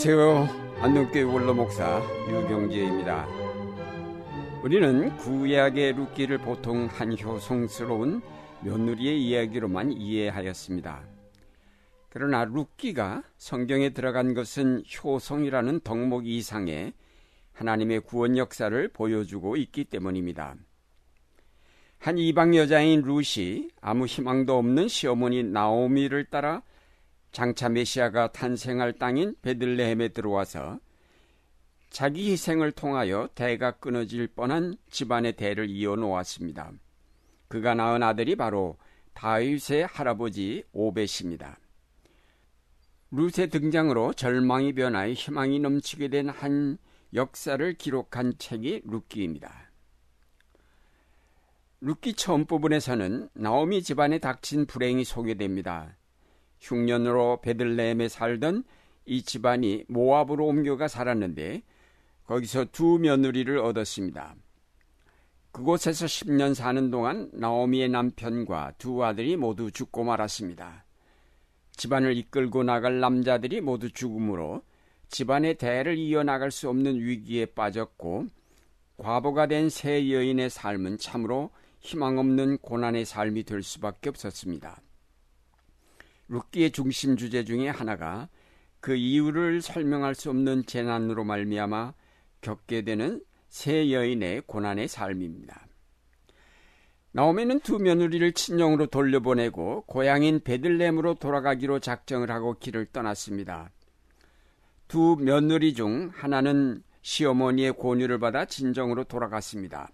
안녕하세요. 안동교회 원로 목사 유경재입니다. 우리는 구약의 룻기를 보통 한 효성스러운 며느리의 이야기로만 이해하였습니다. 그러나 룻기가 성경에 들어간 것은 효성이라는 덕목 이상의 하나님의 구원 역사를 보여주고 있기 때문입니다. 한 이방 여자인 룻이 아무 희망도 없는 시어머니 나오미를 따라 장차 메시아가 탄생할 땅인 베들레헴에 들어와서 자기 희생을 통하여 대가 끊어질 뻔한 집안의 대를 이어 놓았습니다. 그가 낳은 아들이 바로 다윗의 할아버지 오벳입니다. 룻의 등장으로 절망이 변하여 희망이 넘치게 된 한 역사를 기록한 책이 룻기입니다. 룻기 처음 부분에서는 나오미 집안에 닥친 불행이 소개됩니다. 흉년으로 베들레헴에 살던 이 집안이 모압으로 옮겨가 살았는데 거기서 두 며느리를 얻었습니다. 그곳에서 10년 사는 동안 나오미의 남편과 두 아들이 모두 죽고 말았습니다. 집안을 이끌고 나갈 남자들이 모두 죽음으로 집안의 대를 이어나갈 수 없는 위기에 빠졌고 과부가 된새 여인의 삶은 참으로 희망 없는 고난의 삶이 될 수밖에 없었습니다. 룻기의 중심 주제 중에 하나가 그 이유를 설명할 수 없는 재난으로 말미암아 겪게 되는 새 여인의 고난의 삶입니다. 나오미는 두 며느리를 친정으로 돌려보내고 고향인 베들렘으로 돌아가기로 작정을 하고 길을 떠났습니다. 두 며느리 중 하나는 시어머니의 권유를 받아 진정으로 돌아갔습니다.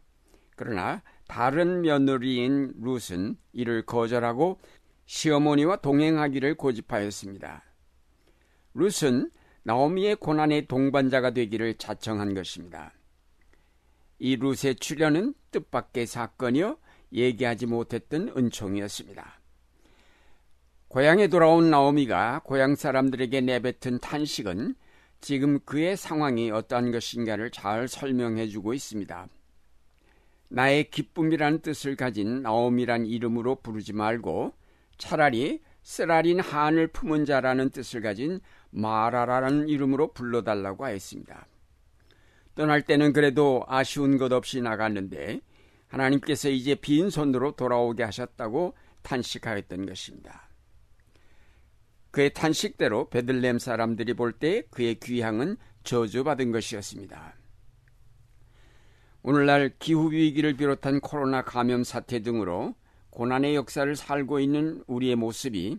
그러나 다른 며느리인 룻은 이를 거절하고 시어머니와 동행하기를 고집하였습니다. 룻은 나오미의 고난의 동반자가 되기를 자청한 것입니다. 이 룻의 출현은 뜻밖의 사건이요 얘기하지 못했던 은총이었습니다. 고향에 돌아온 나오미가 고향 사람들에게 내뱉은 탄식은 지금 그의 상황이 어떠한 것인가를 잘 설명해 주고 있습니다. 나의 기쁨이라는 뜻을 가진 나오미란 이름으로 부르지 말고 차라리 쓰라린 한을 품은 자라는 뜻을 가진 마라라는 이름으로 불러달라고 하였습니다. 떠날 때는 그래도 아쉬운 것 없이 나갔는데 하나님께서 이제 빈손으로 돌아오게 하셨다고 탄식하였던 것입니다. 그의 탄식대로 베들렘 사람들이 볼 때 그의 귀향은 저주받은 것이었습니다. 오늘날 기후위기를 비롯한 코로나 감염 사태 등으로 고난의 역사를 살고 있는 우리의 모습이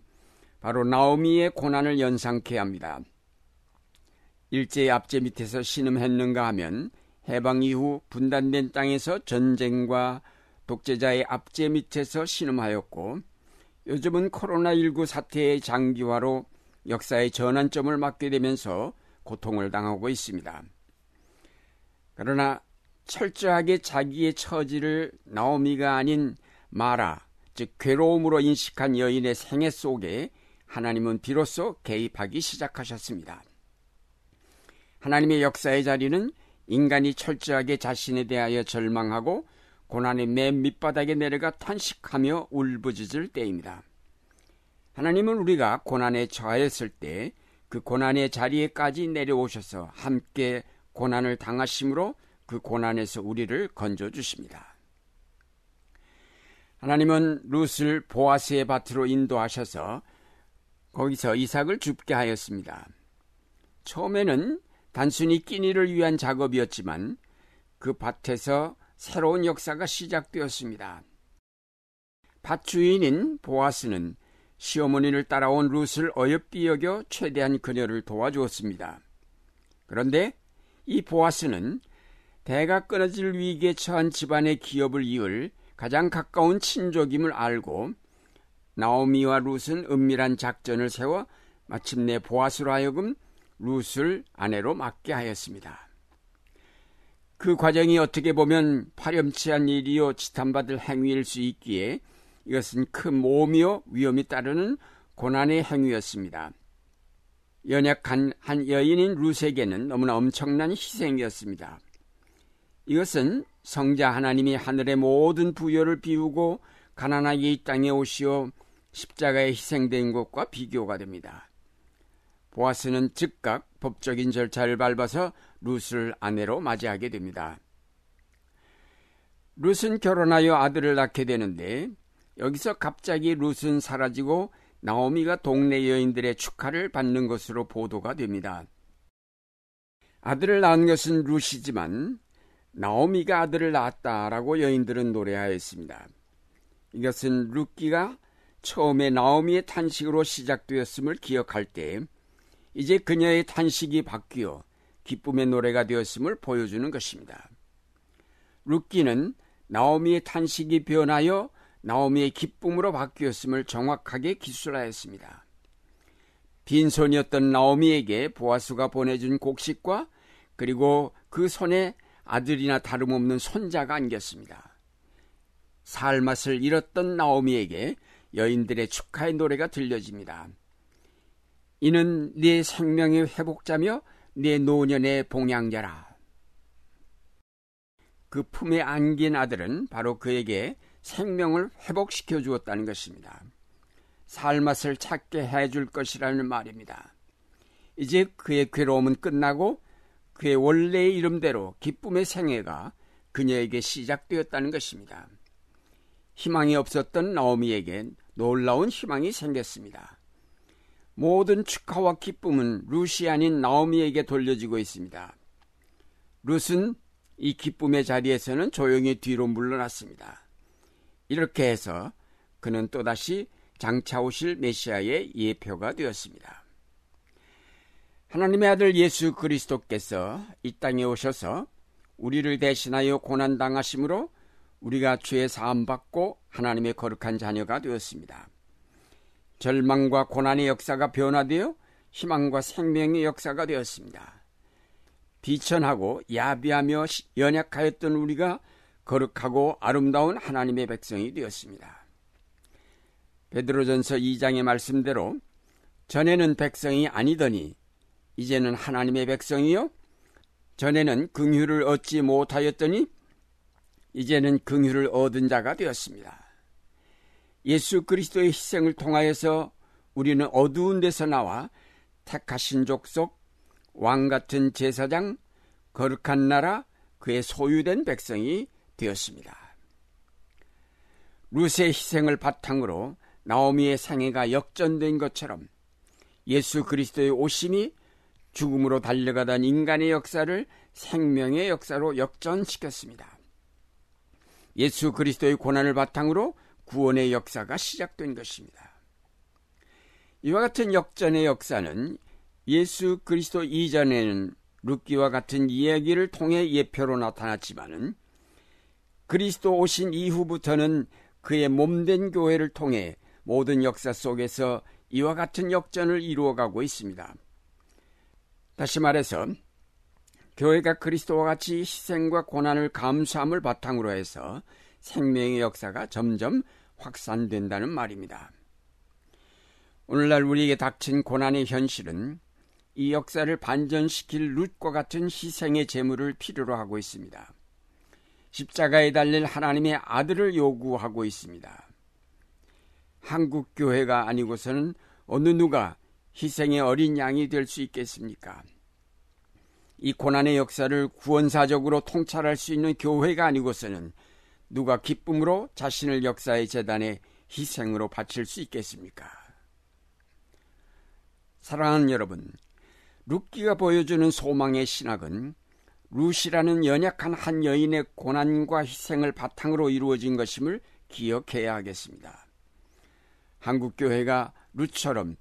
바로 나오미의 고난을 연상케 합니다. 일제의 압제 밑에서 신음했는가 하면 해방 이후 분단된 땅에서 전쟁과 독재자의 압제 밑에서 신음하였고 요즘은 코로나19 사태의 장기화로 역사의 전환점을 맞게 되면서 고통을 당하고 있습니다. 그러나 철저하게 자기의 처지를 나오미가 아닌 마라, 즉 괴로움으로 인식한 여인의 생애 속에 하나님은 비로소 개입하기 시작하셨습니다. 하나님의 역사의 자리는 인간이 철저하게 자신에 대하여 절망하고 고난의 맨 밑바닥에 내려가 탄식하며 울부짖을 때입니다. 하나님은 우리가 고난에 처하였을 때 그 고난의 자리에까지 내려오셔서 함께 고난을 당하심으로 그 고난에서 우리를 건져 주십니다. 하나님은 룻을 보아스의 밭으로 인도하셔서 거기서 이삭을 줍게 하였습니다. 처음에는 단순히 끼니를 위한 작업이었지만 그 밭에서 새로운 역사가 시작되었습니다. 밭 주인인 보아스는 시어머니를 따라온 룻을 어여삐 여겨 최대한 그녀를 도와주었습니다. 그런데 이 보아스는 대가 끊어질 위기에 처한 집안의 기업을 이을 가장 가까운 친족임을 알고 나오미와 룻은 은밀한 작전을 세워 마침내 보아스로 하여금 룻을 아내로 맡게 하였습니다. 그 과정이 어떻게 보면 파렴치한 일이요 지탄받을 행위일 수 있기에 이것은 큰 모험이요 위험이 따르는 고난의 행위였습니다. 연약한 한 여인인 룻에게는 너무나 엄청난 희생이었습니다. 이것은 성자 하나님이 하늘의 모든 부여를 비우고 가난하게 이 땅에 오시어 십자가에 희생된 것과 비교가 됩니다. 보아스는 즉각 법적인 절차를 밟아서 룻을 아내로 맞이하게 됩니다. 룻은 결혼하여 아들을 낳게 되는데 여기서 갑자기 룻은 사라지고 나오미가 동네 여인들의 축하를 받는 것으로 보도가 됩니다. 아들을 낳은 것은 룻이지만 나오미가 아들을 낳았다라고 여인들은 노래하였습니다. 이것은 룻기가 처음에 나오미의 탄식으로 시작되었음을 기억할 때 이제 그녀의 탄식이 바뀌어 기쁨의 노래가 되었음을 보여주는 것입니다. 룻기는 나오미의 탄식이 변하여 나오미의 기쁨으로 바뀌었음을 정확하게 기술하였습니다. 빈손이었던 나오미에게 보아수가 보내준 곡식과 그리고 그 손에 아들이나 다름없는 손자가 안겼습니다. 살 맛을 잃었던 나오미에게 여인들의 축하의 노래가 들려집니다. 이는 네 생명의 회복자며 네 노년의 봉양자라. 그 품에 안긴 아들은 바로 그에게 생명을 회복시켜 주었다는 것입니다. 살맛을 찾게 해줄 것이라는 말입니다. 이제 그의 괴로움은 끝나고 그의 원래의 이름대로 기쁨의 생애가 그녀에게 시작되었다는 것입니다. 희망이 없었던 나오미에게 놀라운 희망이 생겼습니다. 모든 축하와 기쁨은 루시 아닌 나오미에게 돌려지고 있습니다. 룻은 이 기쁨의 자리에서는 조용히 뒤로 물러났습니다. 이렇게 해서 그는 또다시 장차 오실 메시아의 예표가 되었습니다. 하나님의 아들 예수 그리스도께서 이 땅에 오셔서 우리를 대신하여 고난당하심으로 우리가 죄의 사함받고 하나님의 거룩한 자녀가 되었습니다. 절망과 고난의 역사가 변화되어 희망과 생명의 역사가 되었습니다. 비천하고 야비하며 연약하였던 우리가 거룩하고 아름다운 하나님의 백성이 되었습니다. 베드로전서 2장의 말씀대로 전에는 백성이 아니더니 이제는 하나님의 백성이요 전에는 긍휼을 얻지 못하였더니 이제는 긍휼을 얻은 자가 되었습니다. 예수 그리스도의 희생을 통하여서 우리는 어두운 데서 나와 택하신 족속, 왕 같은 제사장, 거룩한 나라, 그의 소유된 백성이 되었습니다. 루스의 희생을 바탕으로 나오미의 상해가 역전된 것처럼 예수 그리스도의 오심이 죽음으로 달려가던 인간의 역사를 생명의 역사로 역전시켰습니다. 예수 그리스도의 고난을 바탕으로 구원의 역사가 시작된 것입니다. 이와 같은 역전의 역사는 예수 그리스도 이전에는 룻기와 같은 이야기를 통해 예표로 나타났지만은 그리스도 오신 이후부터는 그의 몸된 교회를 통해 모든 역사 속에서 이와 같은 역전을 이루어가고 있습니다. 다시 말해서 교회가 그리스도와 같이 희생과 고난을 감수함을 바탕으로 해서 생명의 역사가 점점 확산된다는 말입니다. 오늘날 우리에게 닥친 고난의 현실은 이 역사를 반전시킬 룻과 같은 희생의 제물을 필요로 하고 있습니다. 십자가에 달릴 하나님의 아들을 요구하고 있습니다. 한국 교회가 아니고서는 어느 누가 희생의 어린 양이 될 수 있겠습니까? 이 고난의 역사를 구원사적으로 통찰할 수 있는 교회가 아니고서는 누가 기쁨으로 자신을 역사의 재단에 희생으로 바칠 수 있겠습니까? 사랑하는 여러분, 룻기가 보여주는 소망의 신학은 룻이라는 연약한 한 여인의 고난과 희생을 바탕으로 이루어진 것임을 기억해야 하겠습니다. 한국교회가 룻처럼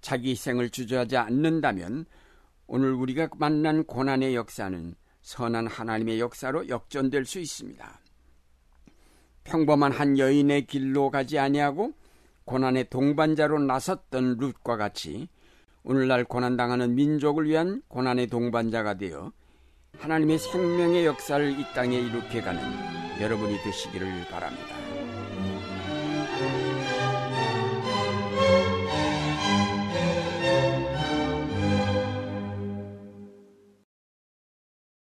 자기 희생을 주저하지 않는다면 오늘 우리가 만난 고난의 역사는 선한 하나님의 역사로 역전될 수 있습니다. 평범한 한 여인의 길로 가지 아니하고 고난의 동반자로 나섰던 룻과 같이 오늘날 고난당하는 민족을 위한 고난의 동반자가 되어 하나님의 생명의 역사를 이 땅에 이룩해 가는 여러분이 되시기를 바랍니다.